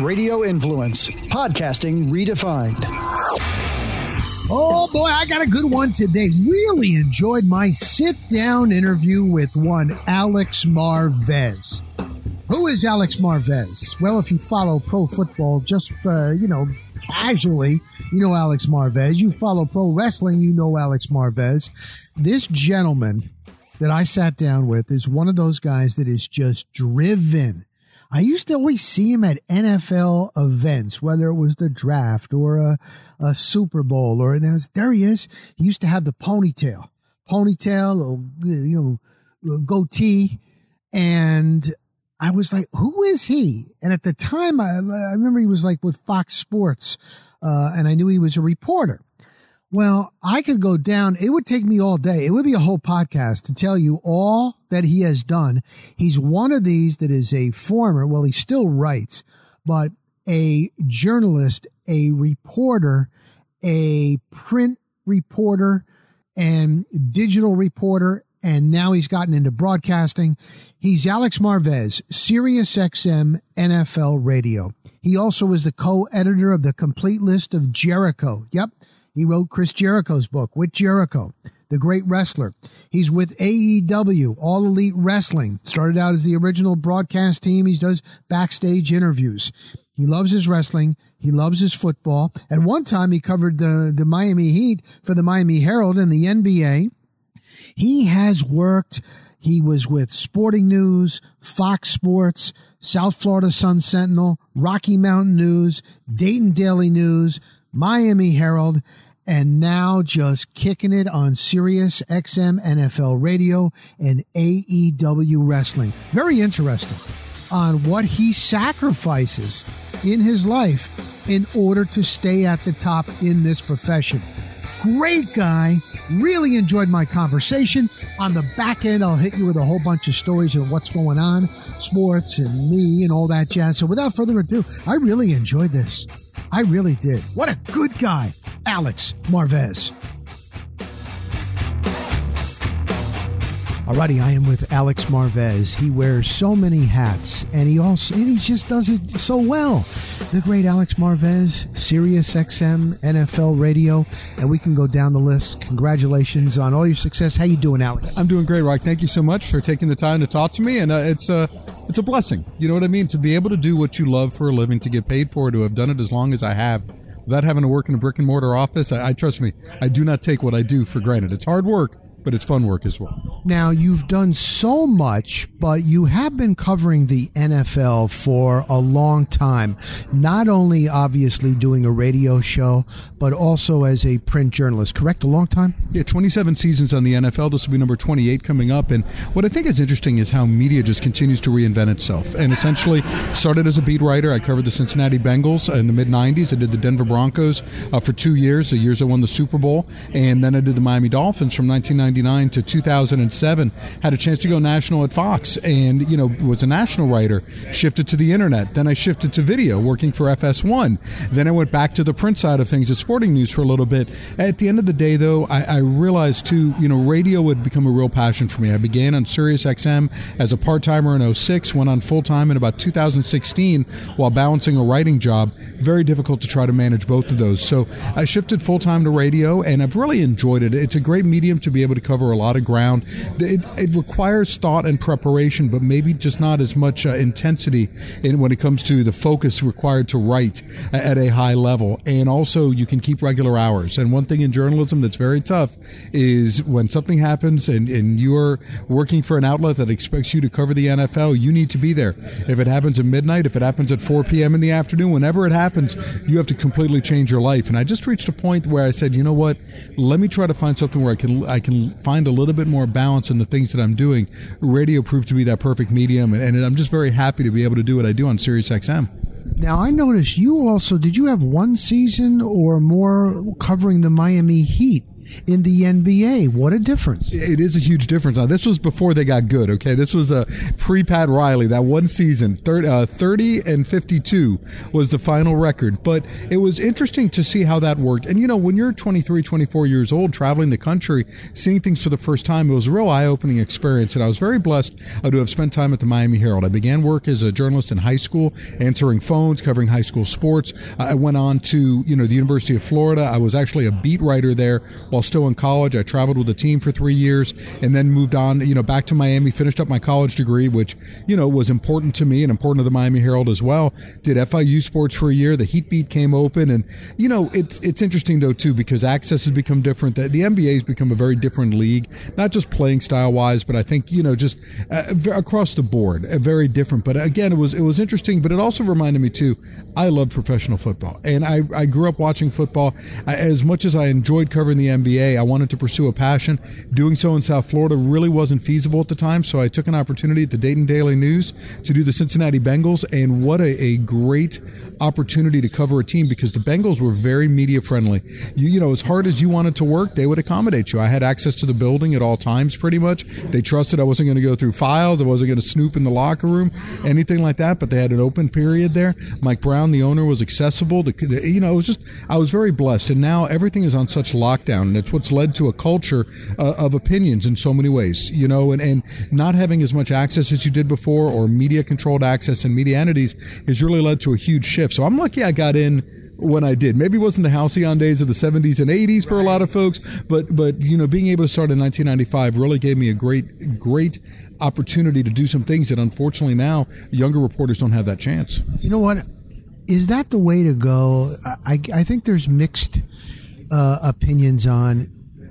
Radio Influence, podcasting redefined. Oh boy, I got a good one today. Really enjoyed my sit down interview with one Alex Marvez. Who is Alex Marvez? Well, if you follow pro football just, uh, you know, casually, you know Alex Marvez. You follow pro wrestling, you know Alex Marvez. This gentleman that I sat down with is one of those guys that is just driven. I used to always see him at NFL events, whether it was the draft or a, a Super Bowl, or there's, there he is. He used to have the ponytail, ponytail, or, you know, goatee. And I was like, who is he? And at the time, I, I remember he was like with Fox Sports, uh, and I knew he was a reporter. Well, I could go down. It would take me all day. It would be a whole podcast to tell you all that he has done. He's one of these that is a former, well, he still writes, but a journalist, a reporter, a print reporter, and digital reporter. And now he's gotten into broadcasting. He's Alex Marvez, SiriusXM NFL Radio. He also is the co-editor of the complete list of Jericho. Yep. He wrote Chris Jericho's book, With Jericho, the great wrestler. He's with AEW, All Elite Wrestling. Started out as the original broadcast team. He does backstage interviews. He loves his wrestling. He loves his football. At one time, he covered the, the Miami Heat for the Miami Herald and the NBA. He has worked. He was with Sporting News, Fox Sports, South Florida Sun Sentinel, Rocky Mountain News, Dayton Daily News, Miami Herald, and now just kicking it on Sirius XM NFL Radio and AEW Wrestling. Very interesting on what he sacrifices in his life in order to stay at the top in this profession. Great guy. Really enjoyed my conversation. On the back end, I'll hit you with a whole bunch of stories of what's going on, sports and me and all that jazz. So without further ado, I really enjoyed this. I really did. What a good guy, Alex Marvez. Alrighty, I am with Alex Marvez. He wears so many hats, and he also and he just does it so well. The great Alex Marvez, Sirius XM, NFL Radio, and we can go down the list. Congratulations on all your success. How you doing, Alex? I'm doing great, Rock. Thank you so much for taking the time to talk to me, and uh, it's a uh, it's a blessing. You know what I mean? To be able to do what you love for a living, to get paid for, it, to have done it as long as I have without having to work in a brick and mortar office. I, I trust me, I do not take what I do for granted. It's hard work, but it's fun work as well. Now, you've done so much, but you have been covering the NFL for a long time. Not only obviously doing a radio show, but also as a print journalist, correct? A long time? Yeah, 27 seasons on the NFL. This will be number 28 coming up. And what I think is interesting is how media just continues to reinvent itself. And essentially started as a beat writer. I covered the Cincinnati Bengals in the mid 90s. I did the Denver Broncos uh, for two years, the years I won the Super Bowl. And then I did the Miami Dolphins from 1999 to 2007. Had a chance to go national at Fox and, you know, was a national writer. Shifted to the internet. Then I shifted to video, working for FS1. Then I went back to the print side of things at Sporting News for a little bit. At the end of the day, though, I, I realized too, you know, radio would become a real passion for me. I began on Sirius XM as a part timer in 06, went on full time in about 2016 while balancing a writing job. Very difficult to try to manage both of those. So I shifted full time to radio and I've really enjoyed it. It's a great medium to be able to cover a lot of ground. It, it requires thought and preparation, but maybe just not as much uh, intensity in, when it comes to the focus required to write at a high level. And also, you can keep regular hours. And one thing in journalism that's very tough is when something happens and, and you're working for an outlet that expects you to cover the NFL, you need to be there. If it happens at midnight, if it happens at 4 p.m. in the afternoon, whenever it happens, you have to completely change your life. And I just reached a point where I said, you know what? Let me try to find something where I can I can find a little bit more balance in the things that I'm doing. Radio proved to be that perfect medium, and, and I'm just very happy to be able to do what I do on Sirius XM. Now I noticed you also did you have one season or more covering the Miami Heat in the NBA. What a difference. It is a huge difference. Now, this was before they got good, okay? This was a uh, pre Pat Riley, that one season. 30, uh, 30 and 52 was the final record. But it was interesting to see how that worked. And, you know, when you're 23, 24 years old, traveling the country, seeing things for the first time, it was a real eye opening experience. And I was very blessed uh, to have spent time at the Miami Herald. I began work as a journalist in high school, answering phones, covering high school sports. I went on to, you know, the University of Florida. I was actually a beat writer there while still in college. I traveled with the team for three years and then moved on, you know, back to Miami, finished up my college degree, which, you know, was important to me and important to the Miami Herald as well. Did FIU sports for a year. The Heat beat came open. And, you know, it's, it's interesting though, too, because access has become different. The, the NBA has become a very different league, not just playing style wise, but I think, you know, just uh, across the board, uh, very different. But again, it was, it was interesting, but it also reminded me too, I love professional football and I, I grew up watching football. I, as much as I enjoyed covering the NBA, I wanted to pursue a passion. Doing so in South Florida really wasn't feasible at the time, so I took an opportunity at the Dayton Daily News to do the Cincinnati Bengals, and what a, a great opportunity to cover a team because the Bengals were very media friendly. You, you know, as hard as you wanted to work, they would accommodate you. I had access to the building at all times, pretty much. They trusted I wasn't going to go through files, I wasn't going to snoop in the locker room, anything like that. But they had an open period there. Mike Brown, the owner, was accessible. The, you know, it was just I was very blessed, and now everything is on such lockdown, it's what's led to a culture uh, of opinions in so many ways. You know, and and not having as much access as you did before, or media controlled access and media entities, has really led to a huge shift. So I'm lucky I got in when I did. Maybe it wasn't the halcyon days of the 70s and 80s for a lot of folks, but but you know, being able to start in 1995 really gave me a great great opportunity to do some things that unfortunately now younger reporters don't have that chance. You know what? Is that the way to go? I I think there's mixed uh, opinions on.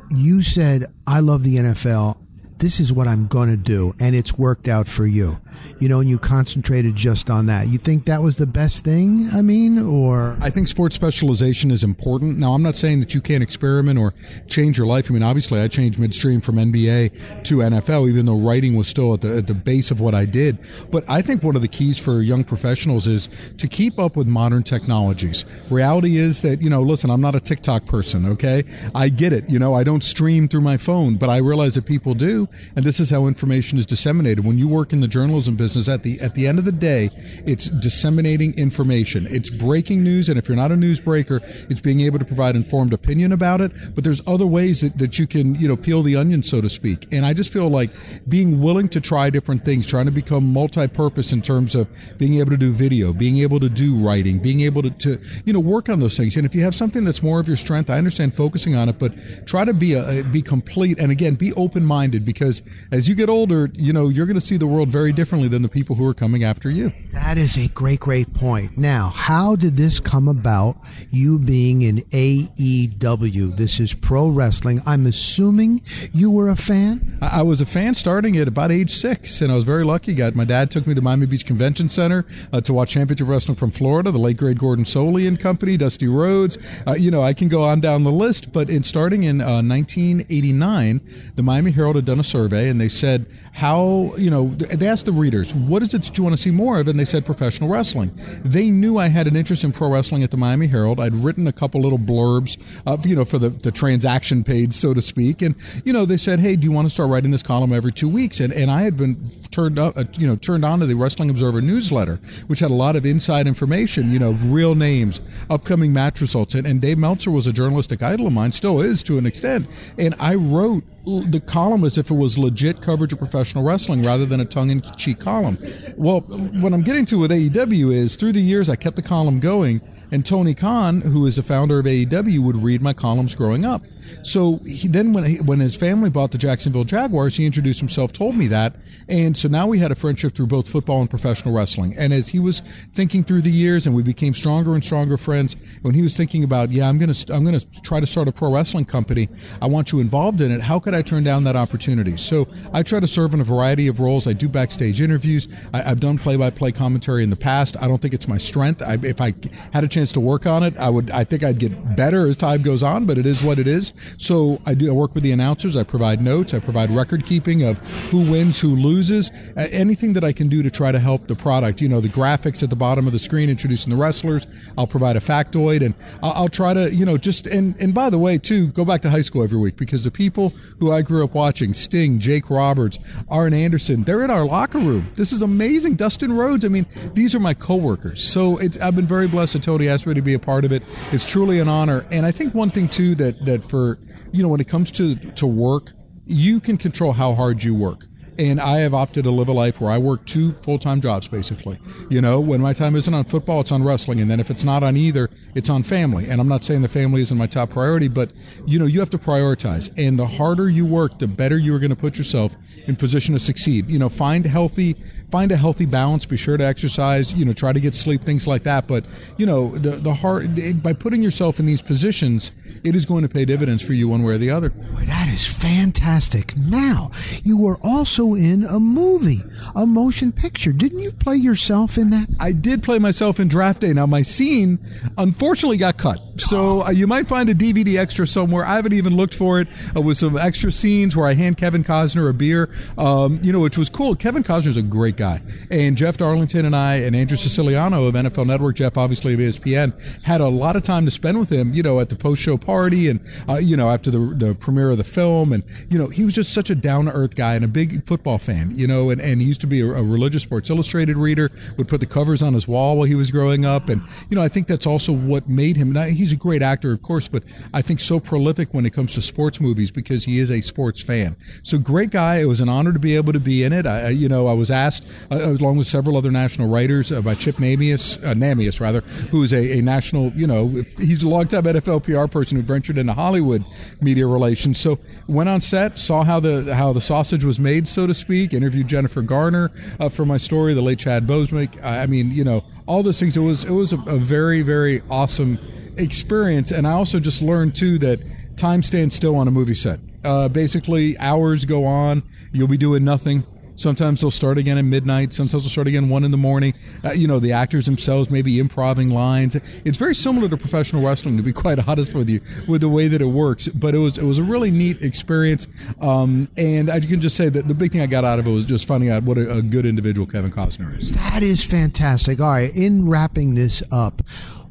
You said I love the NFL this is what I'm going to do. And it's worked out for you, you know, and you concentrated just on that. You think that was the best thing? I mean, or. I think sports specialization is important. Now, I'm not saying that you can't experiment or change your life. I mean, obviously, I changed midstream from NBA to NFL, even though writing was still at the, at the base of what I did. But I think one of the keys for young professionals is to keep up with modern technologies. Reality is that, you know, listen, I'm not a TikTok person, okay? I get it. You know, I don't stream through my phone, but I realize that people do and this is how information is disseminated. When you work in the journalism business, at the at the end of the day, it's disseminating information. It's breaking news, and if you're not a newsbreaker, it's being able to provide informed opinion about it. But there's other ways that, that you can, you know, peel the onion, so to speak. And I just feel like being willing to try different things, trying to become multi-purpose in terms of being able to do video, being able to do writing, being able to, to you know, work on those things. And if you have something that's more of your strength, I understand focusing on it, but try to be a, be complete. And again, be open-minded because as you get older, you know, you're going to see the world very differently than the people who are coming after you. That is a great, great point. Now, how did this come about, you being in AEW? This is pro wrestling. I'm assuming you were a fan? I was a fan starting at about age six, and I was very lucky. Got My dad took me to Miami Beach Convention Center uh, to watch Championship Wrestling from Florida, the late great Gordon Solie and company, Dusty Rhodes. Uh, you know, I can go on down the list, but in starting in uh, 1989, the Miami Herald had done a survey and they said how you know they asked the readers what is it that you want to see more of? And they said professional wrestling. They knew i had an interest in pro wrestling at the miami herald. I'd written a couple little blurbs of you know for the, the transaction page so to speak. And you know they said hey do you want to start writing this column every two weeks? And, and i had been turned up uh, you know turned on to the wrestling observer newsletter which had a lot of inside information you know real names upcoming match results. And, and dave meltzer was a journalistic idol of mine still is to an extent. And i wrote the column as if it was legit coverage of professional wrestling rather than a tongue-in-cheek column. Well, what I'm getting to with AEW is through the years I kept the column going, and Tony Khan, who is the founder of AEW, would read my columns growing up. So he, then, when he, when his family bought the Jacksonville Jaguars, he introduced himself, told me that, and so now we had a friendship through both football and professional wrestling. And as he was thinking through the years, and we became stronger and stronger friends, when he was thinking about, yeah, I'm gonna I'm gonna try to start a pro wrestling company, I want you involved in it. How could I turn down that opportunity? So I try to serve in a variety of roles. I do backstage interviews. I, have done play-by-play commentary in the past. I don't think it's my strength. I, if I had a chance to work on it, I would. I think I'd get better as time goes on. But it is what it is. So I do. I work with the announcers. I provide notes. I provide record keeping of who wins, who loses, anything that I can do to try to help the product. You know, the graphics at the bottom of the screen introducing the wrestlers. I'll provide a factoid, and I'll, I'll try to, you know, just and and by the way, too, go back to high school every week because the people who I grew up watching, Sting, Jake Roberts, Arn Anderson, they're in our locker room. This is amazing. Dustin Rhodes. I mean, these are my coworkers. So I've been very blessed that Tony asked me to be a part of it. It's truly an honor. And I think one thing too that that for you know when it comes to to work, you can control how hard you work and I have opted to live a life where I work two full time jobs basically. You know, when my time isn't on football, it's on wrestling. And then if it's not on either, it's on family. And I'm not saying the family isn't my top priority, but you know, you have to prioritize. And the harder you work, the better you are going to put yourself in position to succeed. You know, find healthy find a healthy balance. Be sure to exercise. You know, try to get sleep, things like that. But you know, the the heart by putting yourself in these positions, it is going to pay dividends for you one way or the other. Boy, that is fantastic. Now, you were also in a movie, a motion picture. Didn't you play yourself in that? I did play myself in Draft Day. Now, my scene unfortunately got cut. So uh, you might find a DVD extra somewhere. I haven't even looked for it uh, with some extra scenes where I hand Kevin Costner a beer, um, you know, which was cool. Kevin Costner's a great guy. And Jeff Darlington and I and Andrew Siciliano of NFL Network, Jeff obviously of ESPN, had a lot of time to spend with him, you know, at the post show party and, uh, you know, after the, the premiere of the film. And, you know, he was just such a down to earth guy and a big football fan, you know, and, and he used to be a, a religious Sports Illustrated reader, would put the covers on his wall while he was growing up. And, you know, I think that's also what made him. Now, he's a great actor, of course, but I think so prolific when it comes to sports movies because he is a sports fan. So great guy. It was an honor to be able to be in it. I, you know, I was asked, uh, along with several other national writers, uh, by Chip Namias, uh, Namias rather, who is a, a national, you know, he's a longtime NFL PR person who ventured into Hollywood media relations. So went on set, saw how the how the sausage was made, so to speak. Interviewed Jennifer Garner uh, for my story, the late Chadwick Boseman. I mean, you know, all those things. It was it was a, a very very awesome experience. And I also just learned too that time stands still on a movie set. Uh, basically, hours go on. You'll be doing nothing. Sometimes they'll start again at midnight. Sometimes they'll start again one in the morning. Uh, you know, the actors themselves may be improving lines. It's very similar to professional wrestling, to be quite honest with you, with the way that it works. But it was it was a really neat experience. Um, and I can just say that the big thing I got out of it was just finding out what a, a good individual Kevin Costner is. That is fantastic. All right, in wrapping this up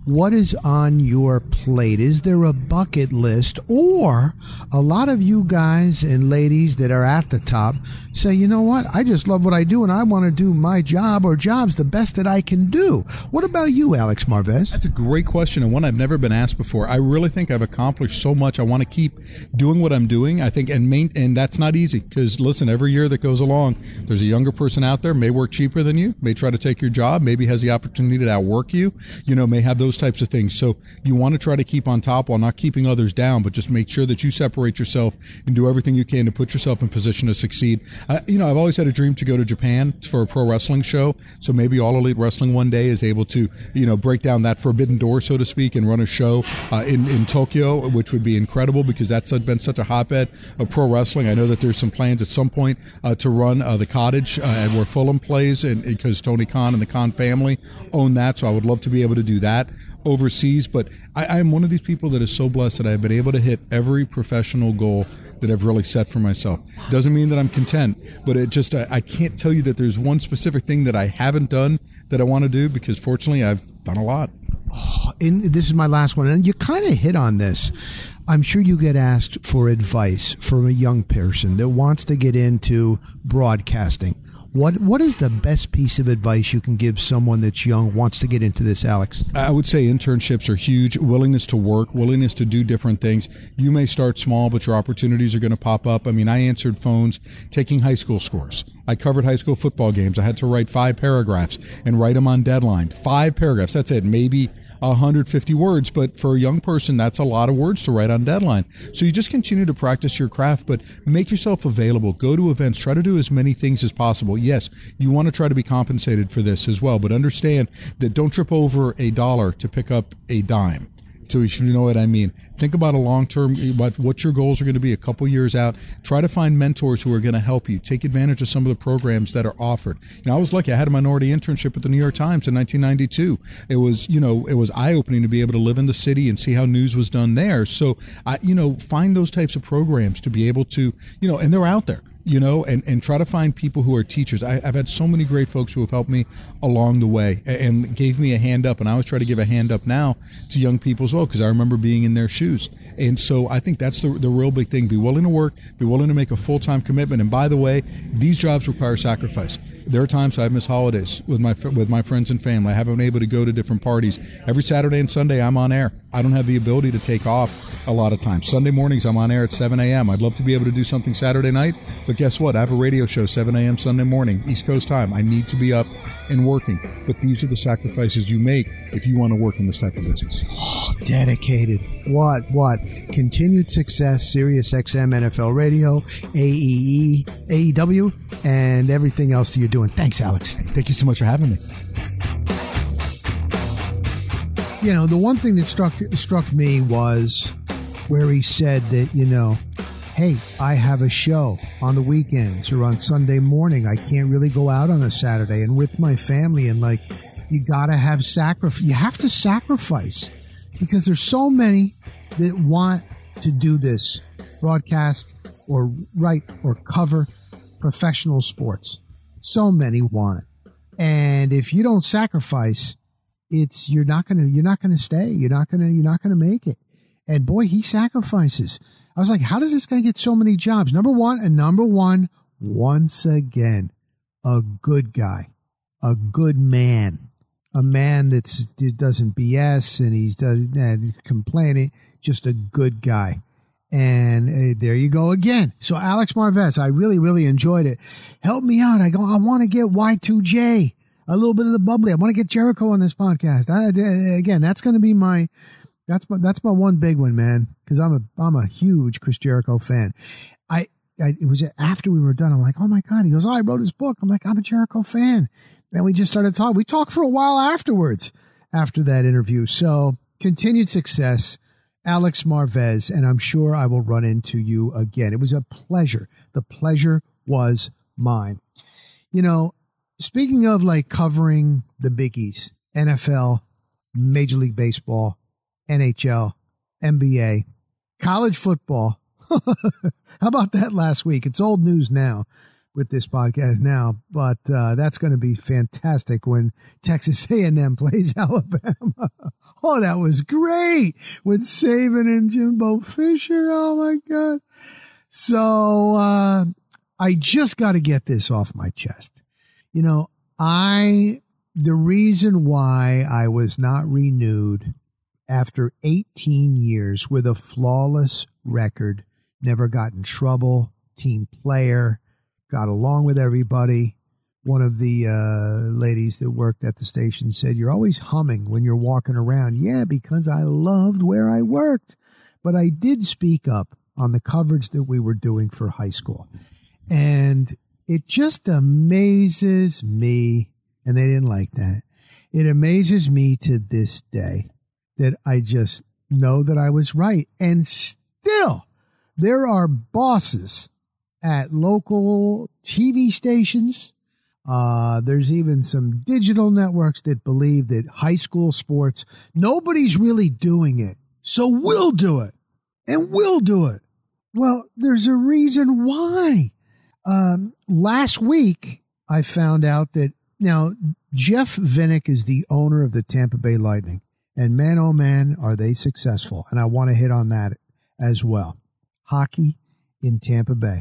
what is on your plate? Is there a bucket list? Or a lot of you guys and ladies that are at the top say, you know what? I just love what I do and I want to do my job or jobs the best that I can do. What about you, Alex Marvez? That's a great question and one I've never been asked before. I really think I've accomplished so much. I want to keep doing what I'm doing. I think, and main, and that's not easy because listen, every year that goes along, there's a younger person out there may work cheaper than you, may try to take your job, maybe has the opportunity to outwork you, you know, may have those types of things. So you want to try to keep on top while not keeping others down, but just make sure that you separate yourself and do everything you can to put yourself in position to succeed. You know, I've always had a dream to go to Japan for a pro wrestling show. So maybe All Elite Wrestling one day is able to, you know, break down that forbidden door, so to speak, and run a show uh, in, in Tokyo, which would be incredible because that's been such a hotbed of pro wrestling. I know that there's some plans at some point uh, to run uh, the cottage uh, where Fulham plays, and because Tony Khan and the Khan family own that. So I would love to be able to do that overseas. But I, am one of these people that is so blessed that I've been able to hit every professional goal that I've really set for myself. Doesn't mean that I'm content, but it just, I, I can't tell you that there's one specific thing that I haven't done that I want to do because fortunately I've done a lot. Oh, and this is my last one. And you kind of hit on this. I'm sure you get asked for advice from a young person that wants to get into broadcasting. What what is the best piece of advice you can give someone that's young wants to get into this, Alex? I would say internships are huge. Willingness to work, willingness to do different things. You may start small, but your opportunities are going to pop up. I mean, I answered phones taking high school scores. I covered high school football games. I had to write five paragraphs and write them on deadline. Five paragraphs. That's it. Maybe 150 words, but for a young person, that's a lot of words to write on deadline. So you just continue to practice your craft, but make yourself available. Go to events. Try to do as many things as possible. Yes, you want to try to be compensated for this as well, but understand that don't trip over a dollar to pick up a dime So you know what I mean. Think about a long term, what what your goals are going to be a couple years out. Try to find mentors who are going to help you. Take advantage of some of the programs that are offered. You know, I was lucky. I had a minority internship at the New York Times in 1992. It was you know it was eye opening to be able to live in the city and see how news was done there. So I you know find those types of programs to be able to you know and they're out there you know, and, and try to find people who are teachers. I, have had so many great folks who have helped me along the way and gave me a hand up. And I always try to give a hand up now to young people as well, because I remember being in their shoes. And so I think that's the, the real big thing. Be willing to work, be willing to make a full time commitment. And by the way, these jobs require sacrifice. There are times I've missed holidays with my with my friends and family. I haven't been able to go to different parties. Every Saturday and Sunday, I'm on air. I don't have the ability to take off a lot of times. Sunday mornings, I'm on air at 7 a.m. I'd love to be able to do something Saturday night, but guess what? I have a radio show 7 a.m. Sunday morning, East Coast time. I need to be up and working. But these are the sacrifices you make if you want to work in this type of business. Oh, dedicated. What? What? Continued success, Sirius XM, NFL Radio, AEE, AEW, and everything else that you're doing. Thanks, Alex. Thank you so much for having me. You know, the one thing that struck struck me was where he said that, you know, hey, I have a show on the weekends or on Sunday morning. I can't really go out on a Saturday and with my family. And like, you got to have sacrifice. You have to sacrifice because there's so many that want to do this broadcast or write or cover professional sports. So many want it. And if you don't sacrifice, it's you're not gonna you're not gonna stay. You're not gonna you're not gonna make it. And boy, he sacrifices. I was like, how does this guy get so many jobs? Number one, and number one, once again, a good guy, a good man, a man that's that doesn't BS and he's doesn't complaining, just a good guy. And uh, there you go again. So Alex Marvez, I really, really enjoyed it. Help me out. I go, I want to get Y2J, a little bit of the bubbly. I want to get Jericho on this podcast. I, again, that's going to be my that's my that's my one big one, man. Because I'm a I'm a huge Chris Jericho fan. I, it was after we were done. I'm like, oh my god. He goes, oh, I wrote his book. I'm like, I'm a Jericho fan. And we just started talking. We talked for a while afterwards after that interview. So continued success, Alex Marvez, and I'm sure I will run into you again. It was a pleasure. The pleasure was mine. You know, speaking of like covering the biggies, NFL, Major League Baseball, NHL, NBA, college football. How about that last week? It's old news now with this podcast now, but uh, that's going to be fantastic when Texas A&M plays Alabama. oh, that was great with Saban and Jimbo Fisher. Oh my God! So uh, I just got to get this off my chest. You know, I the reason why I was not renewed after 18 years with a flawless record, never got in trouble, team player, got along with everybody. One of the uh, ladies that worked at the station said, You're always humming when you're walking around. Yeah, because I loved where I worked. But I did speak up on the coverage that we were doing for high school. And it just amazes me, and they didn't like that. It amazes me to this day that I just know that I was right. And still, there are bosses at local TV stations. Uh, there's even some digital networks that believe that high school sports, nobody's really doing it. So we'll do it and we'll do it. Well, there's a reason why. Um, last week, I found out that now Jeff Vinik is the owner of the Tampa Bay Lightning. And man, oh man, are they successful. And I want to hit on that as well. Hockey in Tampa Bay.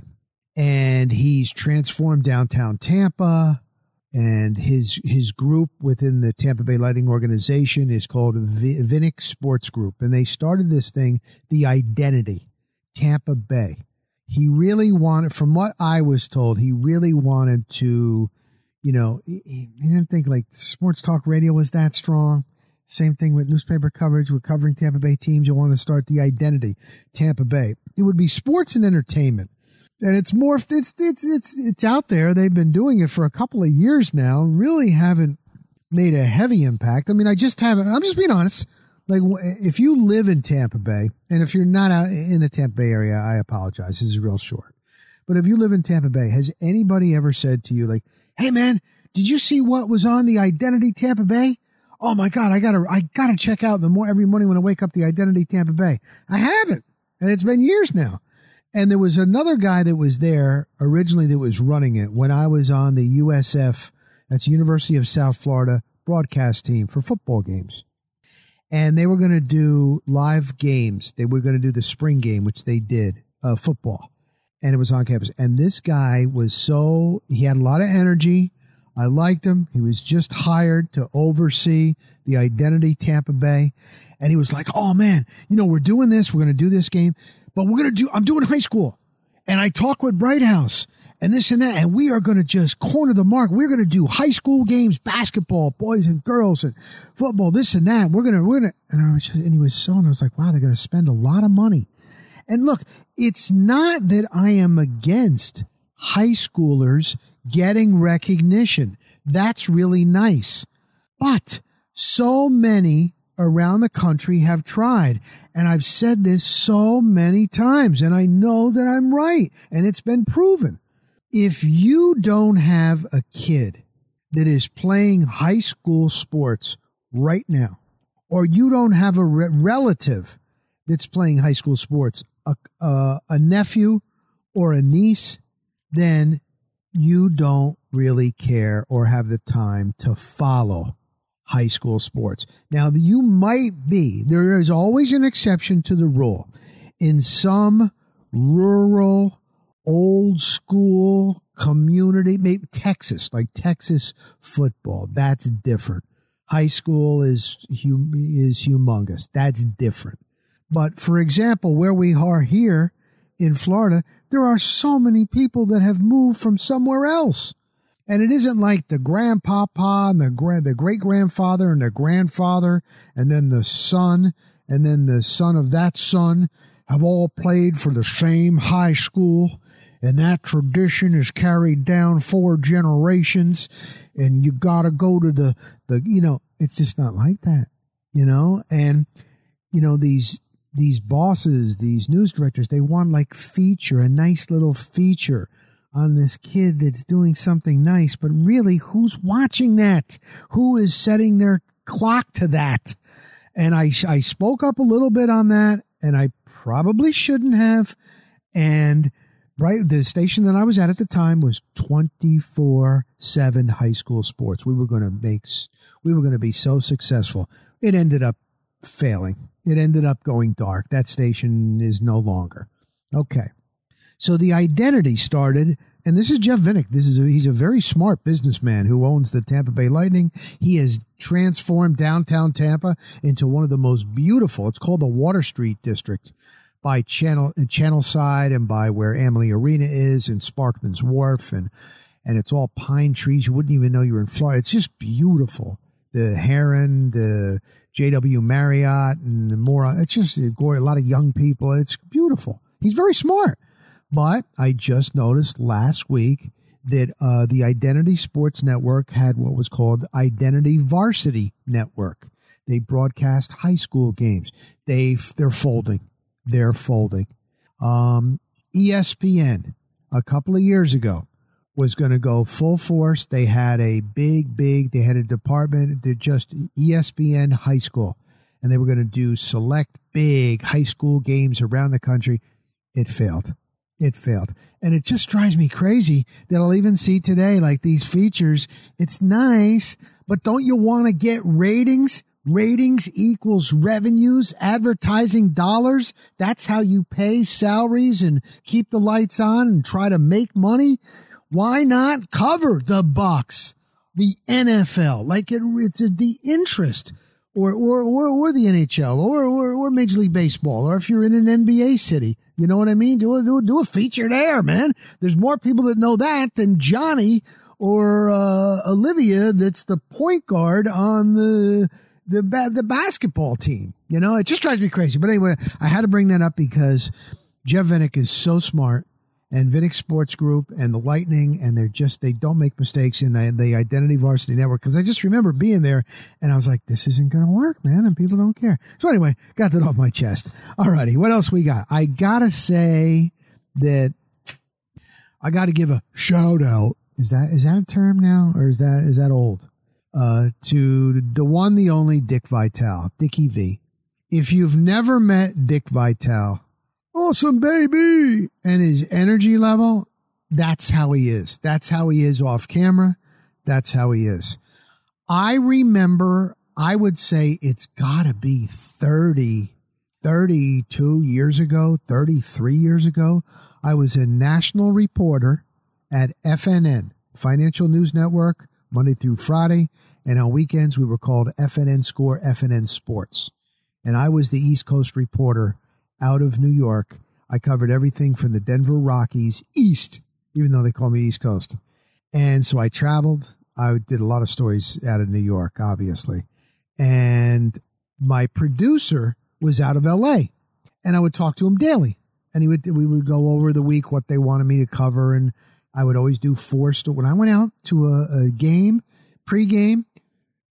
And he's transformed downtown Tampa. And his his group within the Tampa Bay Lightning organization is called v- Sports Group. And they started this thing, the identity, Tampa Bay. He really wanted, from what I was told, he really wanted to, you know, he, he didn't think like sports talk radio was that strong same thing with newspaper coverage. We're covering Tampa Bay teams. You want to start the identity, Tampa Bay. It would be sports and entertainment. And it's morphed. It's it's it's it's out there. They've been doing it for a couple of years now. Really haven't made a heavy impact. I mean, I just haven't. I'm just being honest. Like if you live in Tampa Bay, and if you're not out in the Tampa Bay area, I apologize. This is real short. But if you live in Tampa Bay, has anybody ever said to you like, "Hey man, did you see what was on the Identity Tampa Bay?" Oh my God, I gotta, I gotta check out the more every morning when I wake up the Identity Tampa Bay. I haven't, and it's been years now. And there was another guy that was there originally that was running it when I was on the USF, that's University of South Florida broadcast team for football games. And they were going to do live games. They were going to do the spring game, which they did, uh, football. And it was on campus. And this guy was so, he had a lot of energy. I liked him. He was just hired to oversee the identity Tampa Bay. And he was like, oh man, you know, we're doing this. We're going to do this game but we're going to do, I'm doing high school. And I talk with Bright House and this and that. And we are going to just corner the mark. We're going to do high school games, basketball, boys and girls and football, this and that. We're going to, we're going to, and I was just, and he was so, and I was like, wow, they're going to spend a lot of money. And look, it's not that I am against high schoolers getting recognition. That's really nice. But so many around the country have tried. And I've said this so many times, and I know that I'm right, and it's been proven. If you don't have a kid that is playing high school sports right now, or you don't have a re- relative that's playing high school sports, a, a, a nephew or a niece, then you don't really care or have the time to follow high school sports. Now, you might be, there is always an exception to the rule. In some rural, old school community, maybe Texas, like Texas football, that's different. High school is hum, is humongous. That's different. But for example, where we are here in Florida, there are so many people that have moved from somewhere else. And it isn't like the grandpapa and the grand, the great grandfather and the grandfather, and then the son, and then the son of that son have all played for the same high school. And that tradition is carried down four generations. And you got to go to the, the, you know, it's just not like that, you know? And, you know, these, these bosses, these news directors, they want like feature, a nice little feature on this kid that's doing something nice, but really, who's watching that? Who is setting their clock to that? And I, I spoke up a little bit on that, and I probably shouldn't have. And right, the station that I was at at the time was 24 7 high school sports. We were going to make, we were going to be so successful. It ended up failing. It ended up going dark. That station is no longer. Okay. So the identity started, and this is Jeff Vinik. This is a, he's a very smart businessman who owns the Tampa Bay Lightning. He has transformed downtown Tampa into one of the most beautiful. It's called the Water Street District by Channel Channel Side and by where Amalie Arena is and Sparkman's Wharf and and it's all pine trees. You wouldn't even know you were in Florida. It's just beautiful. The Heron, the JW Marriott, and more. It's just a lot of young people. It's beautiful. He's very smart. But I just noticed last week that uh, the Identity Sports Network had what was called Identity Varsity Network. They broadcast high school games. They they're folding. They're folding. Um, ESPN a couple of years ago was going to go full force. They had a big, big. They had a department. They're just ESPN High School, and they were going to do select big high school games around the country. It failed it failed. And it just drives me crazy that I'll even see today like these features. It's nice, but don't you want to get ratings? Ratings equals revenues, advertising dollars. That's how you pay salaries and keep the lights on and try to make money. Why not cover the Bucks, the NFL? Like it, it's the interest or, or, or, or the NHL or, or, or Major League Baseball, or if you're in an NBA city, you know what I mean? Do a, do a, do a feature there, man. There's more people that know that than Johnny or, uh, Olivia that's the point guard on the, the, the basketball team. You know, it just drives me crazy. But anyway, I had to bring that up because Jeff Vinik is so smart and Vinik Sports Group and the Lightning, and they're just they don't make mistakes in the, the Identity Varsity Network. Because I just remember being there, and I was like, "This isn't going to work, man," and people don't care. So anyway, got that off my chest. Alrighty, what else we got? I gotta say that I got to give a shout out. Is that is that a term now, or is that is that old? Uh, to the one, the only Dick Vitale, Dickie V. If you've never met Dick Vitale, awesome baby, and his energy level, that's how he is. That's how he is off camera. That's how he is. I remember, I would say it's got to be 30, 32 years ago, 33 years ago. I was a national reporter at FNN, Financial News Network, Monday through Friday. And on weekends, we were called FNN Score, FNN Sports. And I was the East Coast reporter out of New York. I covered everything from the Denver Rockies east, even though they call me East Coast. And so I traveled. I did a lot of stories out of New York, obviously. And my producer was out of LA. And I would talk to him daily. And he would we would go over the week what they wanted me to cover. And I would always do four stories. when I went out to a, a game, pregame,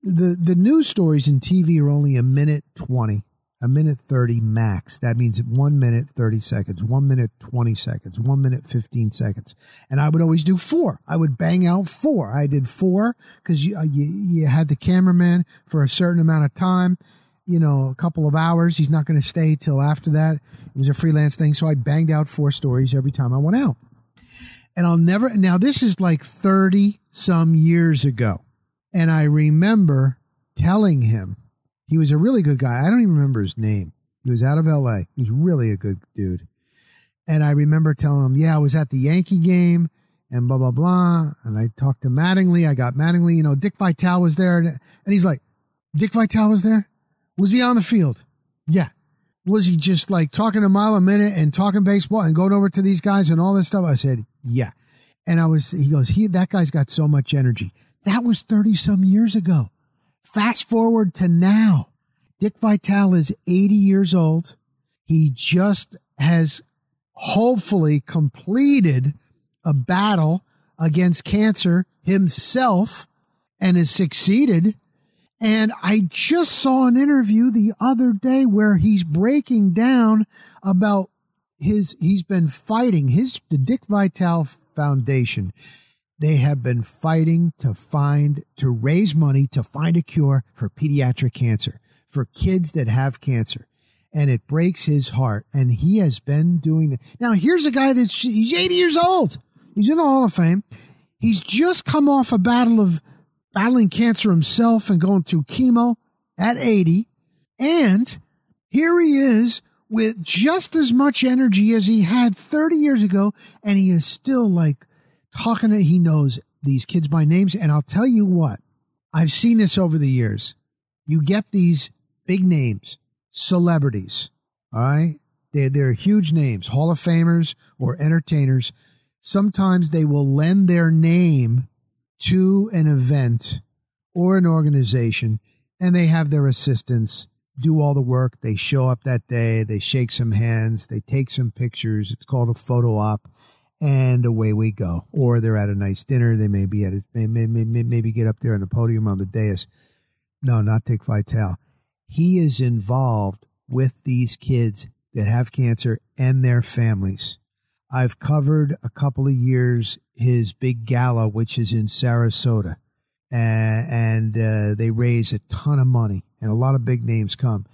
the the news stories in TV are only a minute 20 a minute 30 max. That means one minute 30 seconds, one minute 20 seconds, one minute 15 seconds. And I would always do four. I would bang out four. I did four because you, uh, you, you had the cameraman for a certain amount of time, you know, a couple of hours. He's not going to stay till after that. It was a freelance thing. So I banged out four stories every time I went out. And I'll never, now this is like 30 some years ago. And I remember telling him, he was a really good guy. I don't even remember his name. He was out of LA. He was really a good dude. And I remember telling him, yeah, I was at the Yankee game and blah, blah, blah. And I talked to Mattingly. I got Mattingly. You know, Dick Vitale was there. And he's like, Dick Vitale was there? Was he on the field? Yeah. Was he just like talking a mile a minute and talking baseball and going over to these guys and all this stuff? I said, yeah. And I was, he goes, he, that guy's got so much energy. That was 30 some years ago. Fast forward to now. Dick Vitale is 80 years old. He just has hopefully completed a battle against cancer himself and has succeeded. And I just saw an interview the other day where he's breaking down about his, he's been fighting his, the Dick Vitale Foundation they have been fighting to find, to raise money to find a cure for pediatric cancer, for kids that have cancer. And it breaks his heart. And he has been doing that. Now, here's a guy that's, he's 80 years old. He's in the Hall of Fame. He's just come off a battle of battling cancer himself and going through chemo at 80. And here he is with just as much energy as he had 30 years ago. And he is still like talking to, he knows these kids by names. And I'll tell you what, I've seen this over the years. You get these big names, celebrities, all right? They're, they're huge names, Hall of Famers or entertainers. Sometimes they will lend their name to an event or an organization and they have their assistants do all the work. They show up that day, they shake some hands, they take some pictures. It's called a photo op and away we go. Or they're at a nice dinner. They may be at it, may, may, may, maybe get up there on the podium on the dais. No, not Dick Vitale. He is involved with these kids that have cancer and their families. I've covered a couple of years his big gala, which is in Sarasota, and, and uh, they raise a ton of money, and a lot of big names come.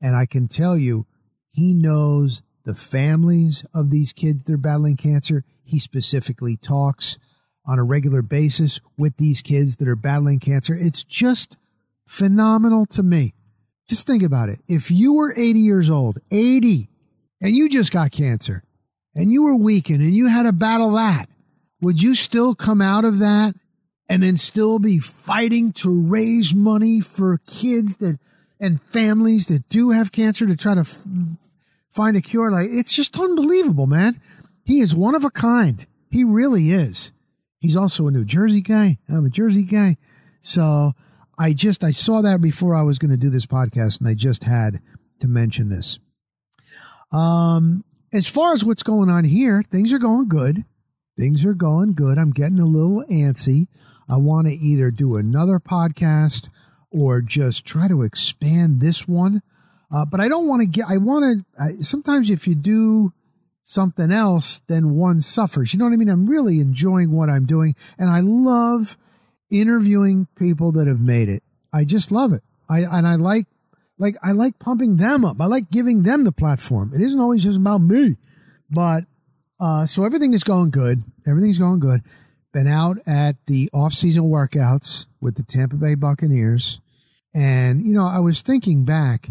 And I can tell you, he knows the families of these kids that are battling cancer. He specifically talks on a regular basis with these kids that are battling cancer. It's just phenomenal to me. Just think about it. If you were 80 years old, 80, and you just got cancer and you were weakened and you had to battle that, would you still come out of that and then still be fighting to raise money for kids that and families that do have cancer to try to f- find a cure? Like, it's just unbelievable, man. He is one of a kind. He really is. He's also a New Jersey guy. I'm a Jersey guy. So I just I saw that before I was going to do this podcast and I just had to mention this. Um as far as what's going on here, things are going good. Things are going good. I'm getting a little antsy. I want to either do another podcast or just try to expand this one. Uh, but I don't want to get, I want to, sometimes if you do something else, then one suffers. You know what I mean? I'm really enjoying what I'm doing. And I love interviewing people that have made it. I just love it. I, and I like, like, I like pumping them up. I like giving them the platform. It isn't always just about me, but, uh, so everything is going good. Everything's going good. Been out at the off-season workouts with the Tampa Bay Buccaneers. And, you know, I was thinking back,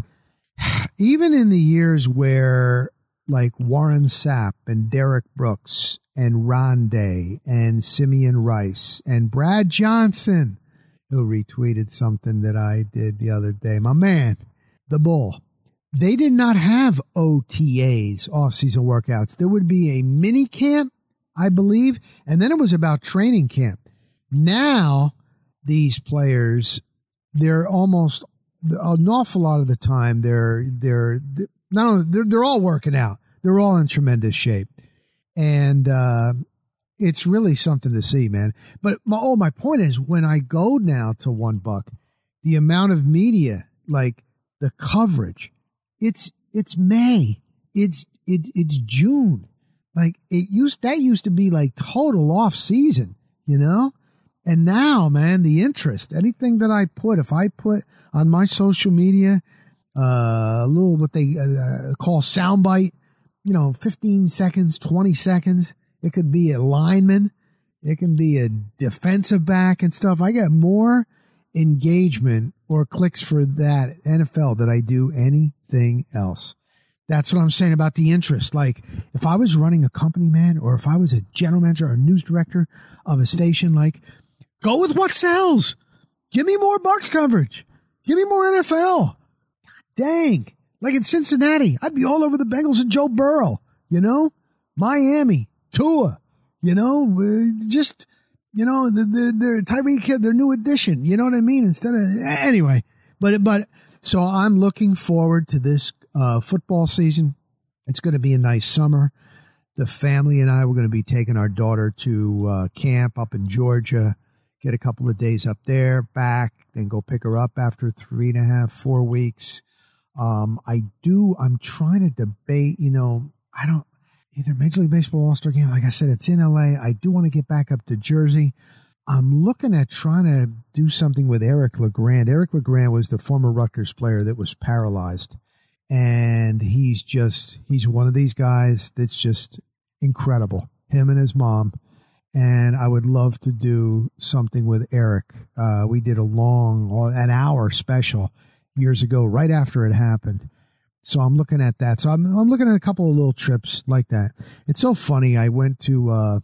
even in the years where like Warren Sapp and Derrick Brooks and Rondé and Simeon Rice and Brad Johnson, who retweeted something that I did the other day. My man, the bull. They did not have OTAs, off-season workouts. There would be a mini camp, I believe, and then it was about training camp. Now, these players, they're almost an awful lot of the time they're they're not only they're, they're all working out. They're all in tremendous shape, and uh, it's really something to see, man. But my, oh, my point is, when I go now to one buck, the amount of media, like the coverage, it's it's May, it's it, it's June, like it used that used to be like total off season, you know. And now, man, the interest, anything that I put, if I put on my social media, uh, a little what they uh, call soundbite, you know, 15 seconds, 20 seconds. It could be a lineman. It can be a defensive back and stuff. I get more engagement or clicks for that NFL than I do anything else. That's what I'm saying about the interest. Like if I was running a company, man, or if I was a general manager or news director of a station, like go with what sells. Give me more Bucks coverage. Give me more NFL. God dang. Like in Cincinnati, I'd be all over the Bengals and Joe Burrow, you know? Miami, Tua, you know, uh, just, you know, the, the, the Tyreek kid, their new addition, you know what I mean? Instead of, anyway, but, but, so I'm looking forward to this uh, football season. It's going to be a nice summer. The family and I were going to be taking our daughter to uh, camp up in Georgia, get a couple of days up there, back, then go pick her up after three and a half, four weeks. Um, I do, I'm trying to debate, you know, I don't, either Major League Baseball All Star game, like I said, it's in LA. I do want to get back up to Jersey. I'm looking at trying to do something with Eric LeGrand. Eric LeGrand was the former Rutgers player that was paralyzed. And he's just, he's one of these guys that's just incredible. Him and his mom. And I would love to do something with Eric. Uh, we did a long, an hour special years ago, right after it happened. So I'm looking at that. So I'm, I'm looking at a couple of little trips like that. It's so funny. I went to uh,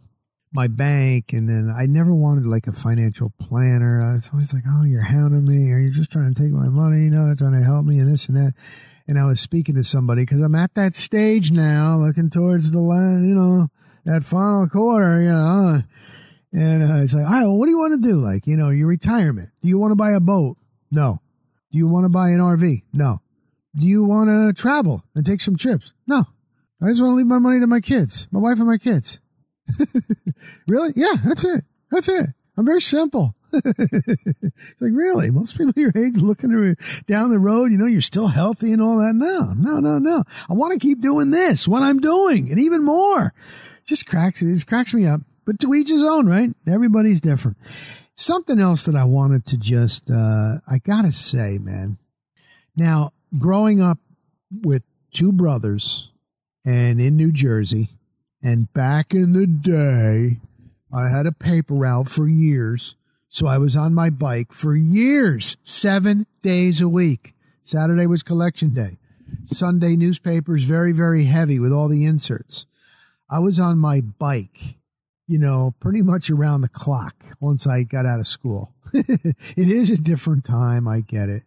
my bank and then I never wanted like a financial planner. I was always like, oh, you're hounding me. Are you just trying to take my money? No, trying to help me and this and that. And I was speaking to somebody because I'm at that stage now, looking towards the last, you know, that final quarter, you know. And uh, it's like, all right, well, what do you want to do? Like, you know, your retirement. Do you want to buy a boat? No. Do you want to buy an RV? No. Do you want to travel and take some trips? No. I just want to leave my money to my kids, my wife and my kids. really? Yeah, that's it. That's it. I'm very simple. like, really? Most people your age looking down the road, you know, you're still healthy and all that. No, no, no, no. I want to keep doing this, what I'm doing, and even more. Just cracks, it just cracks me up. But to each his own, right? Everybody's different. Something else that I wanted to just, uh, I gotta say, man. Now, growing up with two brothers and in New Jersey, and back in the day, I had a paper route for years. So I was on my bike for years, seven days a week. Saturday was collection day. Sunday newspapers, very, very heavy with all the inserts. I was on my bike you know, pretty much around the clock once I got out of school. it is a different time. I get it.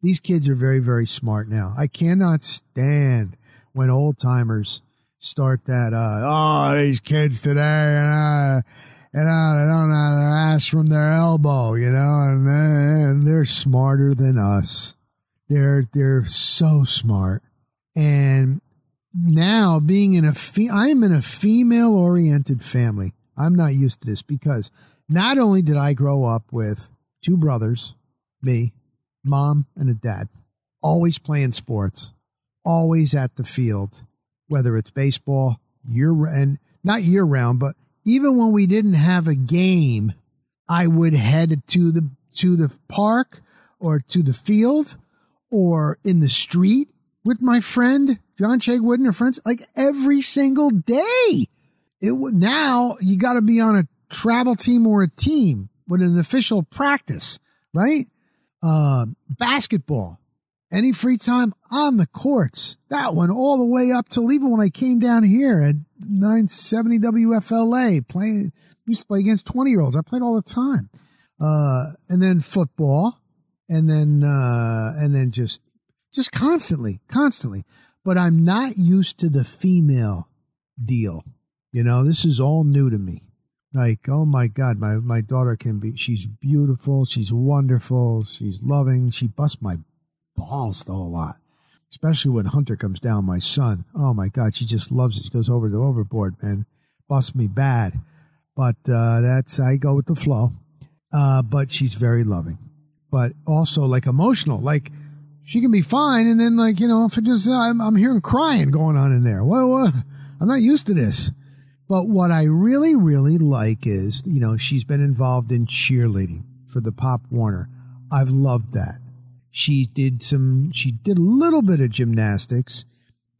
These kids are very, very smart now. I cannot stand when old timers start that, uh, oh, these kids today, and, uh, and uh, they don't know their ass from their elbow, you know, and, uh, and they're smarter than us. They're, they're so smart. And now being in a fe- I'm in a female oriented family. I'm not used to this because not only did I grow up with two brothers, me, mom, and a dad, always playing sports, always at the field, whether it's baseball, year and not year round, but even when we didn't have a game, I would head to the to the park or to the field or in the street with my friend John Chegwood and her friends, like every single day. It now you got to be on a travel team or a team with an official practice, right? Uh, basketball, any free time on the courts. That one all the way up till even when I came down here at 970 WFLA playing, used to play against 20 year olds. I played all the time. Uh, and then football and then, uh, and then just, just constantly, constantly. But I'm not used to the female deal. You know, this is all new to me. Like, oh my God, my, my daughter can be, she's beautiful. She's wonderful. She's loving. She busts my balls though a lot, especially when Hunter comes down, my son. Oh my God, she just loves it. She goes over the overboard, man. Busts me bad. But uh, that's, I go with the flow. Uh, but she's very loving, but also like emotional. Like, she can be fine. And then, like, you know, if it just, I'm, I'm hearing crying going on in there. Well, well, I'm not used to this. But what I really, really like is, you know, she's been involved in cheerleading for the Pop Warner. I've loved that. She did some, she did a little bit of gymnastics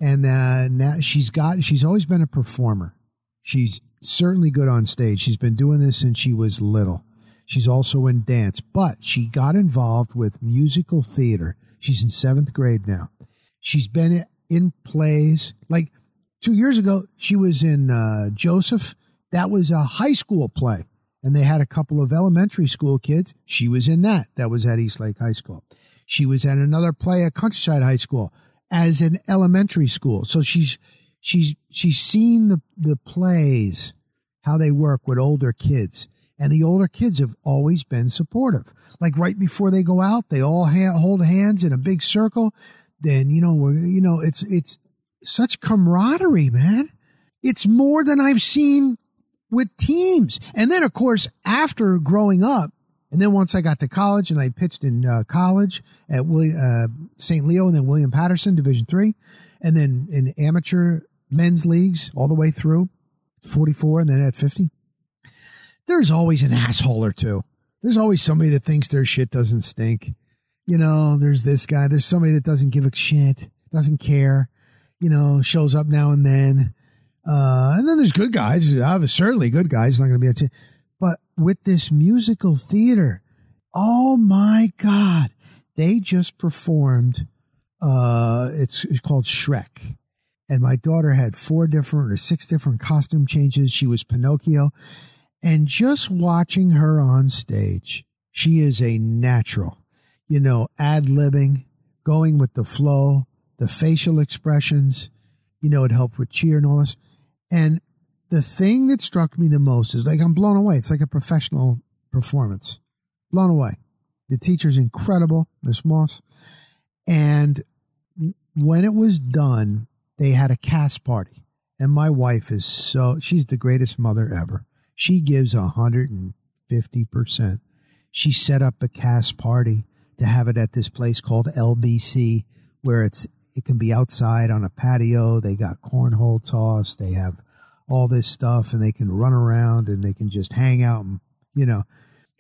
and uh, now she's got, she's always been a performer. She's certainly good on stage. She's been doing this since she was little. She's also in dance, but she got involved with musical theater. She's in seventh grade now. She's been in plays like two years ago. She was in uh, Joseph. That was a high school play, and they had a couple of elementary school kids. She was in that. That was at East Lake High School. She was at another play at Countryside High School as an elementary school. So she's she's she's seen the the plays how they work with older kids. And the older kids have always been supportive. Like right before they go out, they all ha- hold hands in a big circle. Then you know, you know, it's it's such camaraderie, man. It's more than I've seen with teams. And then, of course, after growing up, and then once I got to college and I pitched in uh, college at William, uh, St. Leo and then William Paterson Division three, and then in amateur men's leagues all the way through 44 and then at 50. There's always an asshole or two. There's always somebody that thinks their shit doesn't stink. You know, there's this guy. There's somebody that doesn't give a shit, doesn't care. You know, shows up now and then. Uh, and then there's good guys. Certainly good guys. Not going to be a t- but with this musical theater, oh my God, they just performed. Uh, it's, it's called Shrek. And my daughter had four different or six different costume changes. She was Pinocchio. And just watching her on stage, she is a natural, you know, ad libbing, going with the flow, the facial expressions, you know, it helped with cheer and all this. And the thing that struck me the most is like I'm blown away. It's like a professional performance. Blown away. The teacher's incredible, Miss Moss. And when it was done, they had a cast party. And my wife is so, she's the greatest mother ever. She gives 150%. She set up a cast party to have it at this place called LBC, where it's, it can be outside on a patio. They got cornhole toss. They have all this stuff and they can run around and they can just hang out and, you know.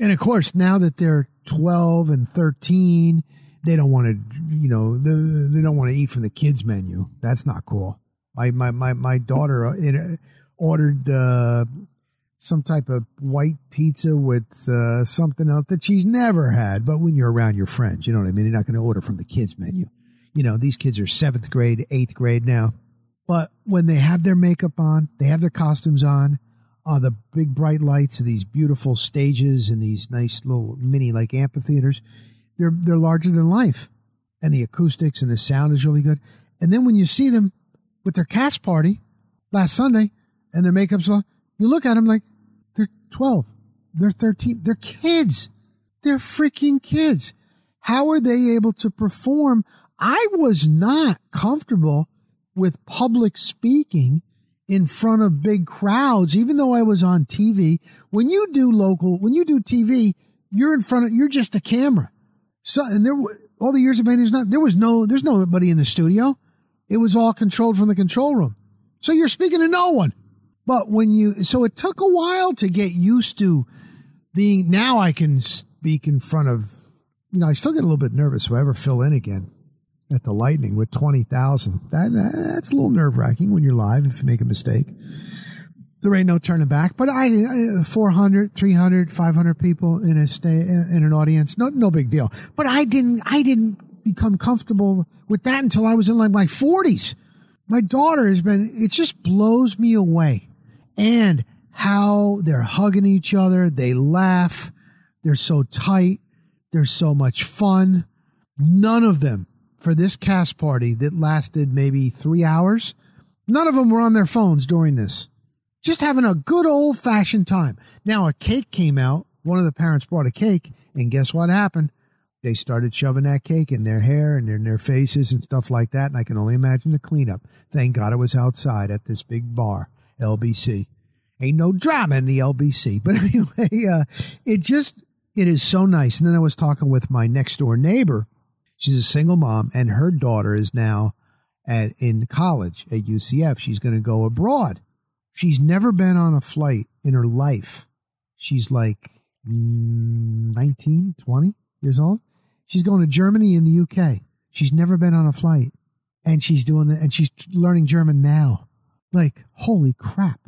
And of course, now that they're 12 and 13, they don't want to, you know, they, don't want to eat from the kids menu. That's not cool. My, my, my, my daughter uh, ordered, uh, some type of white pizza with uh, something else that she's never had. But when you're around your friends, you know what I mean? You're not going to order from the kids menu. You know, these kids are seventh grade, eighth grade now. But when they have their makeup on, they have their costumes on, uh, the big bright lights of these beautiful stages and these nice little mini like amphitheaters, they're they're larger than life, and the acoustics and the sound is really good. And then when you see them with their cast party last Sunday and their makeup's you look at them like they're twelve, they're thirteen, they're kids, they're freaking kids. How are they able to perform? I was not comfortable with public speaking in front of big crowds, even though I was on TV. When you do local, when you do TV, you're in front of, you're just a camera. So, and there, all the years of there's not, there was no, there's nobody in the studio. It was all controlled from the control room. So you're speaking to no one. But when you, so it took a while to get used to being, now I can speak in front of, you know, I still get a little bit nervous if I ever fill in again at the Lightning with 20,000. That, that's a little nerve wracking when you're live if you make a mistake. There ain't no turning back, but I, 400, 300, 500 people in a stay, in an audience, no, no big deal. But I didn't, I didn't become comfortable with that until I was in like my 40s. My daughter has been, it just blows me away. And how they're hugging each other, they laugh, they're so tight, they're so much fun. None of them for this cast party that lasted maybe three hours, none of them were on their phones during this. Just having a good old fashioned time. Now, a cake came out. One of the parents brought a cake, and guess what happened? They started shoving that cake in their hair and in their faces and stuff like that. And I can only imagine the cleanup. Thank God it was outside at this big bar, LBC. Ain't no drama in the LBC. But anyway, uh, it just, it is so nice. And then I was talking with my next door neighbor She's a single mom, and her daughter is now at in college at UCF. She's going to go abroad. She's never been on a flight in her life. She's like 19, 20 years old. She's going to Germany in the UK. She's never been on a flight, and she's doing the, and she's learning German now. Like, holy crap!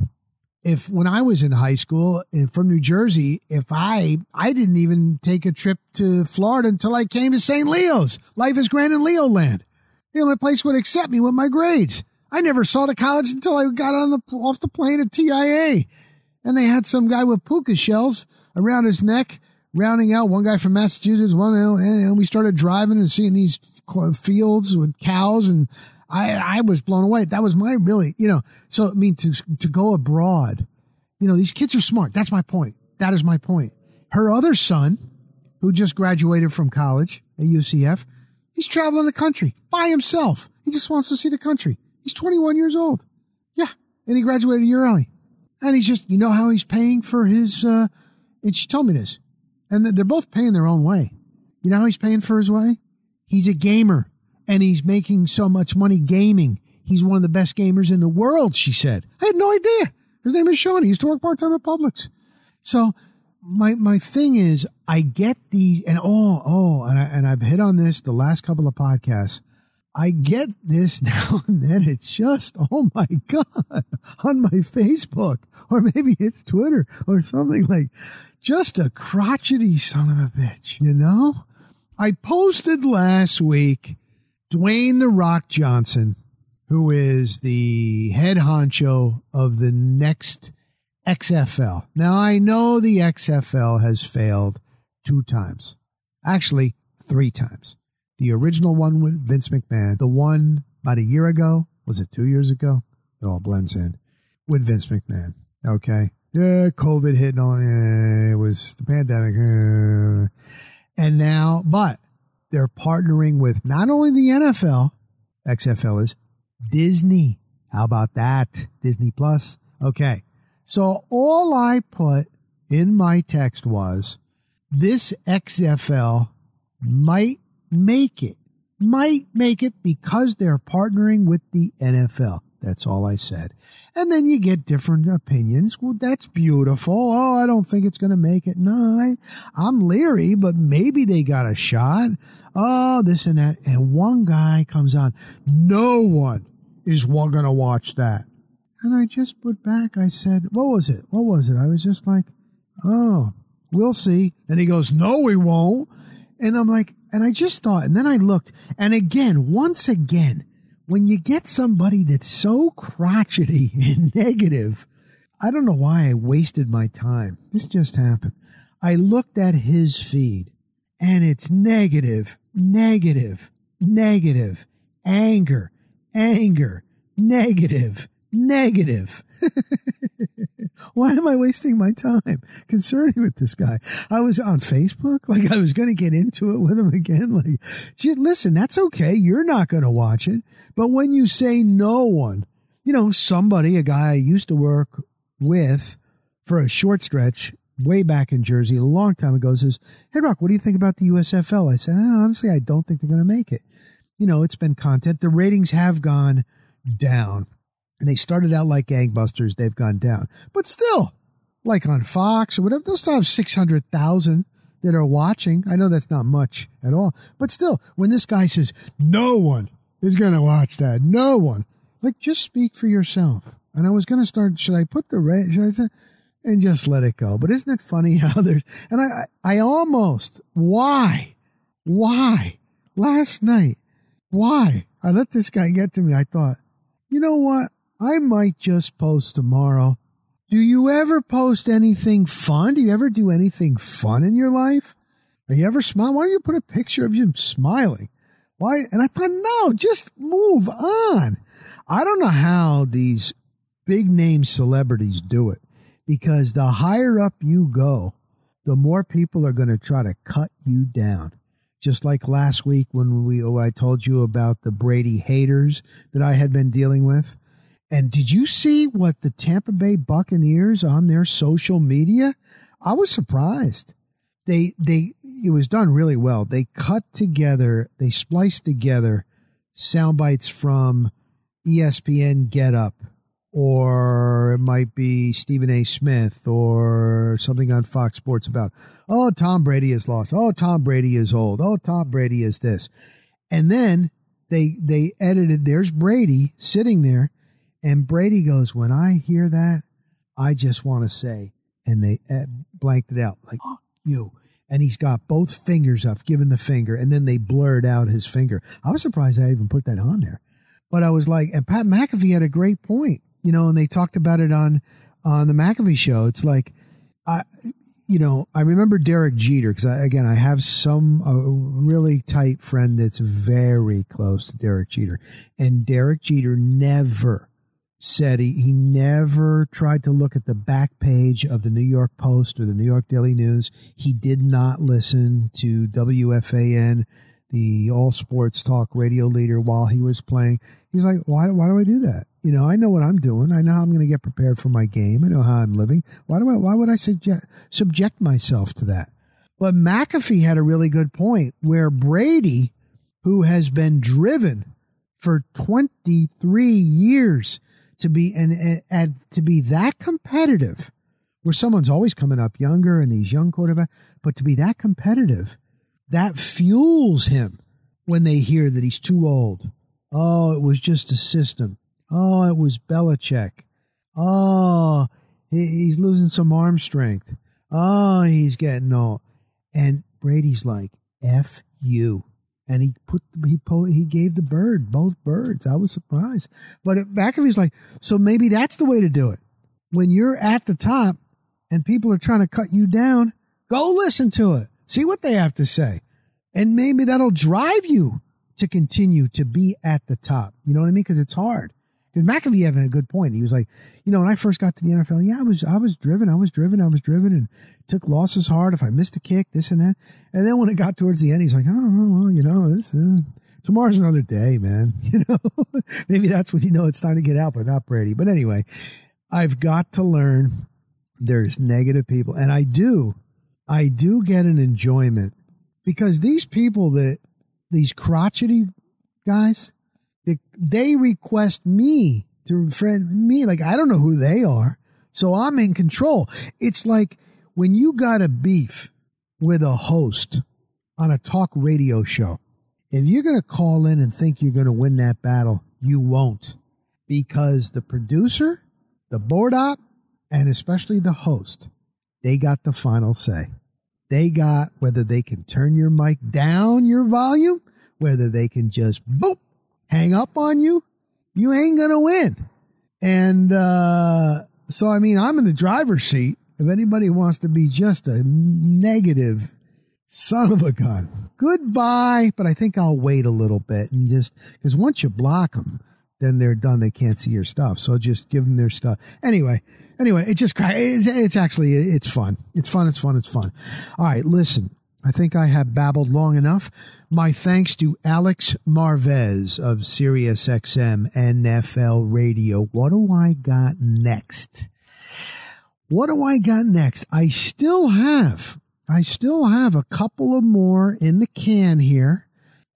if when I was in high school and from New Jersey, if I I didn't even take a trip to Florida until I came to St. Leo's. Life is grand in Leo land. The only place would accept me with my grades. I never saw the college until I got on the off the plane at TIA. And they had some guy with puka shells around his neck, rounding out one guy from Massachusetts, one and we started driving and seeing these fields with cows and I, I was blown away. That was my really, you know, so I mean, to, to go abroad, you know, these kids are smart. That's my point. That is my point. Her other son, who just graduated from college at UCF, he's traveling the country by himself. He just wants to see the country. He's 21 years old. Yeah. And he graduated a year early. And he's just, you know how he's paying for his, uh, and she told me this. And they're both paying their own way. You know how he's paying for his way? He's a gamer and he's making so much money gaming. He's one of the best gamers in the world, she said. I had no idea. His name is Sean. He used to work part time at Publix. So my my thing is, I get these, and oh oh, and I, and I've hit on this the last couple of podcasts. I get this now and then. It's just, oh my God, on my Facebook, or maybe it's Twitter or something like just a crotchety son of a bitch, you know? I posted last week Dwayne The Rock Johnson, who is the head honcho of the next XFL. Now, I know the XFL has failed two times, actually, three times. The original one with Vince McMahon, the one about a year ago, was it two years ago? It all blends in with Vince McMahon. Okay. Yeah, COVID hit and all. Yeah, it was the pandemic. Eh. And now, but they're partnering with not only the NFL, XFL is Disney. How about that? Disney Plus. Okay. So all I put in my text was this XFL might make it, might make it because they're partnering with the NFL. That's all I said. And then you get different opinions. Well, that's beautiful. Oh, I don't think it's going to make it. No, I, I'm leery, but maybe they got a shot. Oh, this and that. And one guy comes on. No one is going to watch that. And I just put back, I said, what was it? What was it? I was just like, oh, we'll see. And he goes, no, we won't. And I'm like, and I just thought, and then I looked, and again, once again, when you get somebody that's so crotchety and negative, I don't know why I wasted my time. This just happened. I looked at his feed and it's negative, negative, negative, anger, anger, negative, negative. Why am I wasting my time concerning with this guy? I was on Facebook, like I was going to get into it with him again. Like, listen, that's okay. You're not going to watch it. But when you say no one, you know, somebody, a guy I used to work with for a short stretch way back in Jersey a long time ago says, Hey, Rock, what do you think about the USFL? I said, oh, honestly, I don't think they're going to make it. You know, it's been content. The ratings have gone down they started out like gangbusters. They've gone down, but still, like on Fox or whatever, they'll still have 600,000 that are watching. I know that's not much at all, but still, when this guy says, no one is going to watch that, no one, like just speak for yourself. And I was going to start, should I put the, red, should I say, and just let it go. But isn't it funny how there's, and I, I almost, why, why last night, why I let this guy get to me. I thought, you know what? I might just post tomorrow. Do you ever post anything fun? Do you ever do anything fun in your life? Are you ever smiling? Why don't you put a picture of you smiling? Why? And I thought, no, just move on. I don't know how these big name celebrities do it because the higher up you go, the more people are going to try to cut you down. Just like last week when we, oh, I told you about the Brady haters that I had been dealing with. And did you see what the Tampa Bay Buccaneers on their social media? I was surprised. They they it was done really well. They cut together, they spliced together sound bites from ESPN Get Up or it might be Stephen A. Smith or something on Fox Sports about, oh, Tom Brady is lost. Oh, Tom Brady is old. Oh, Tom Brady is this. And then they they edited there's Brady sitting there and Brady goes, when I hear that, I just want to say, and they uh, blanked it out like, you. And he's got both fingers up, giving the finger, and then they blurred out his finger. I was surprised I even put that on there. But I was like, and Pat McAfee had a great point, you know, and they talked about it on on the McAfee show. It's like, I, you know, I remember Derek Jeter because again, I have some a really tight friend that's very close to Derek Jeter, and Derek Jeter never said he, he never tried to look at the back page of the New York Post or the New York Daily News. He did not listen to WFAN, the all sports talk radio leader, while he was playing. He's like, why, why do I do that? You know, I know what I'm doing. I know how I'm going to get prepared for my game. I know how I'm living. Why do I, why would I subject, subject myself to that? But McAfee had a really good point where Brady, who has been driven for 23 years to be and, and, and to be that competitive, where someone's always coming up younger and these young quarterbacks, but to be that competitive, that fuels him when they hear that he's too old. Oh, it was just a system. Oh, it was Belichick. Oh, he, he's losing some arm strength. Oh, he's getting old. And Brady's like, F you and he put he he gave the bird both birds. I was surprised, but McAfee's like, so maybe that's the way to do it. When you're at the top and people are trying to cut you down, go listen to it, see what they have to say, and maybe that'll drive you to continue to be at the top. You know what I mean? Because it's hard. McAfee having a good point. He was like, you know, when I first got to the NFL, yeah, I was I was driven, I was driven, I was driven, and took losses hard. If I missed a kick, this and that, and then when it got towards the end, he's like, oh, well, you know, this uh, tomorrow's another day, man. You know, maybe that's when you know it's time to get out, but not Brady. But anyway, I've got to learn. There's negative people, and I do, I do get an enjoyment because these people that these crotchety guys they request me to friend me. Like, I don't know who they are. So I'm in control. It's like when you got a beef with a host on a talk radio show, if you're going to call in and think you're going to win that battle, you won't because the producer, the board op, and especially the host, they got the final say. They got whether they can turn your mic down your volume, whether they can just boop hang up on you, you ain't going to win. And uh, so, I mean, I'm in the driver's seat. If anybody wants to be just a negative son of a gun, goodbye. But I think I'll wait a little bit and just because once you block them, then they're done. They can't see your stuff. So just give them their stuff. Anyway, anyway, it just it's, it's actually it's fun. It's fun. It's fun. It's fun. All right, listen. I think I have babbled long enough. My thanks to Alex Marvez of SiriusXM NFL Radio. What do I got next? What do I got next? I still have, I still have a couple of more in the can here,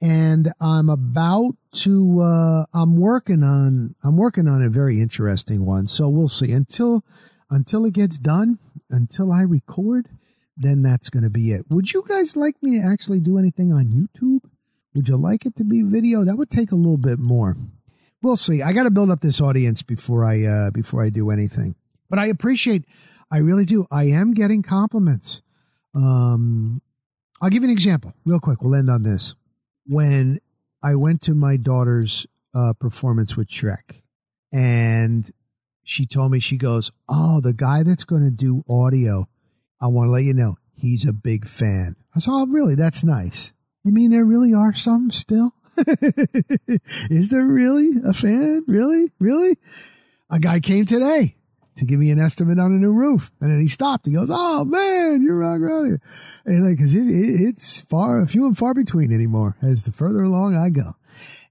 and I'm about to, uh, I'm working on, I'm working on a very interesting one. So we'll see until, until it gets done, until I record then that's going to be it. Would you guys like me to actually do anything on YouTube? Would you like it to be video? That would take a little bit more. We'll see. I got to build up this audience before I uh, before I do anything. But I appreciate, I really do. I am getting compliments. Um, I'll give you an example, real quick. We'll end on this. When I went to my daughter's uh, performance with Shrek, and she told me, she goes, "Oh, the guy that's going to do audio." I want to let you know he's a big fan. I said, Oh, really? That's nice. You mean there really are some still? Is there really a fan? Really? Really? A guy came today to give me an estimate on a new roof. And then he stopped. He goes, Oh man, you're wrong, wrong. And like, cause it, it, it's far, few and far between anymore as the further along I go.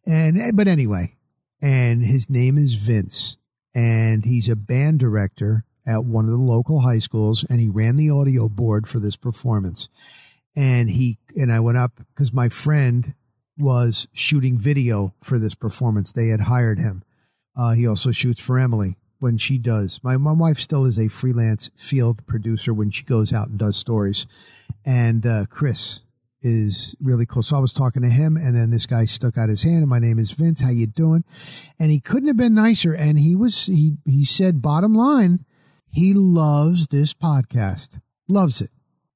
And, eh, but anyway, and his name is Vince and he's a band director at one of the local high schools and he ran the audio board for this performance. And he and I went up because my friend was shooting video for this performance. They had hired him. Uh, he also shoots for Emily when she does. My my wife still is a freelance field producer when she goes out and does stories. And uh, Chris is really cool. So I was talking to him, and then this guy stuck out his hand, and my name is Vince. How you doing? And he couldn't have been nicer. And he was he he said, bottom line, he loves this podcast, loves it.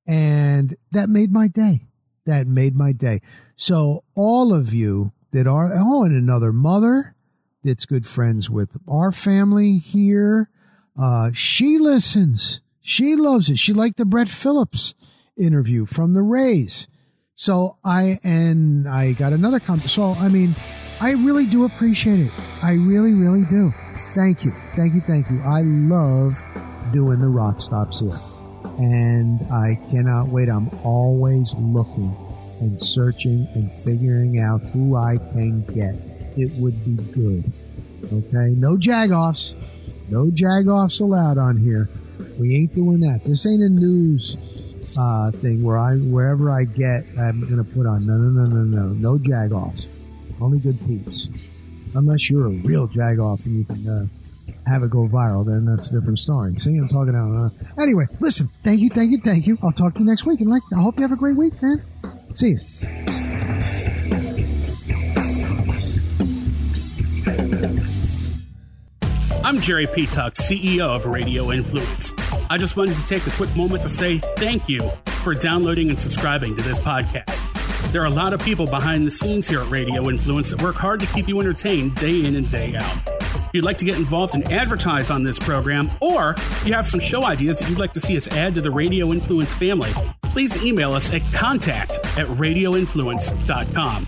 And that made my day. That made my day. So, all of you that are, oh, and another mother that's good friends with our family here, uh, she listens. She loves it. She liked the Brett Phillips interview from the Rays. So I and I got another comment. So I mean, I really do appreciate it. I really, really do. Thank you, thank you, thank you. I love doing the rock stops here. And I cannot wait. I'm always looking and searching and figuring out who I can get. It would be good. Okay? No jagoffs. No jagoffs allowed on here. We ain't doing that. This ain't a news uh, thing where I wherever I get I'm gonna put on no no no no no no jagoffs. Only good peeps. Unless you're a real jagoff and you can uh, have it go viral, then that's a different story. See, I'm talking out. Uh, anyway, listen. Thank you, thank you, thank you. I'll talk to you next week, and like, I hope you have a great week, man. See you. I'm Jerry Petuck, CEO of Radio Influence. I just wanted to take a quick moment to say thank you for downloading and subscribing to this podcast. There are a lot of people behind the scenes here at Radio Influence that work hard to keep you entertained day in and day out you'd like to get involved and advertise on this program, or you have some show ideas that you'd like to see us add to the Radio Influence family, please email us at contact at radioinfluence.com.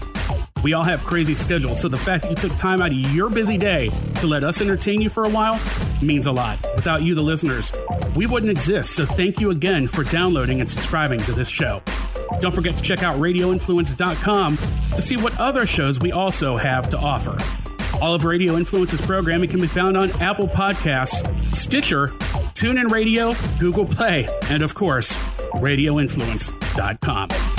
We all have crazy schedules, so the fact that you took time out of your busy day to let us entertain you for a while means a lot. Without you, the listeners, we wouldn't exist, so thank you again for downloading and subscribing to this show. Don't forget to check out radioinfluence.com to see what other shows we also have to offer. All of Radio Influence's programming can be found on Apple Podcasts, Stitcher, TuneIn Radio, Google Play, and of course, RadioInfluence.com.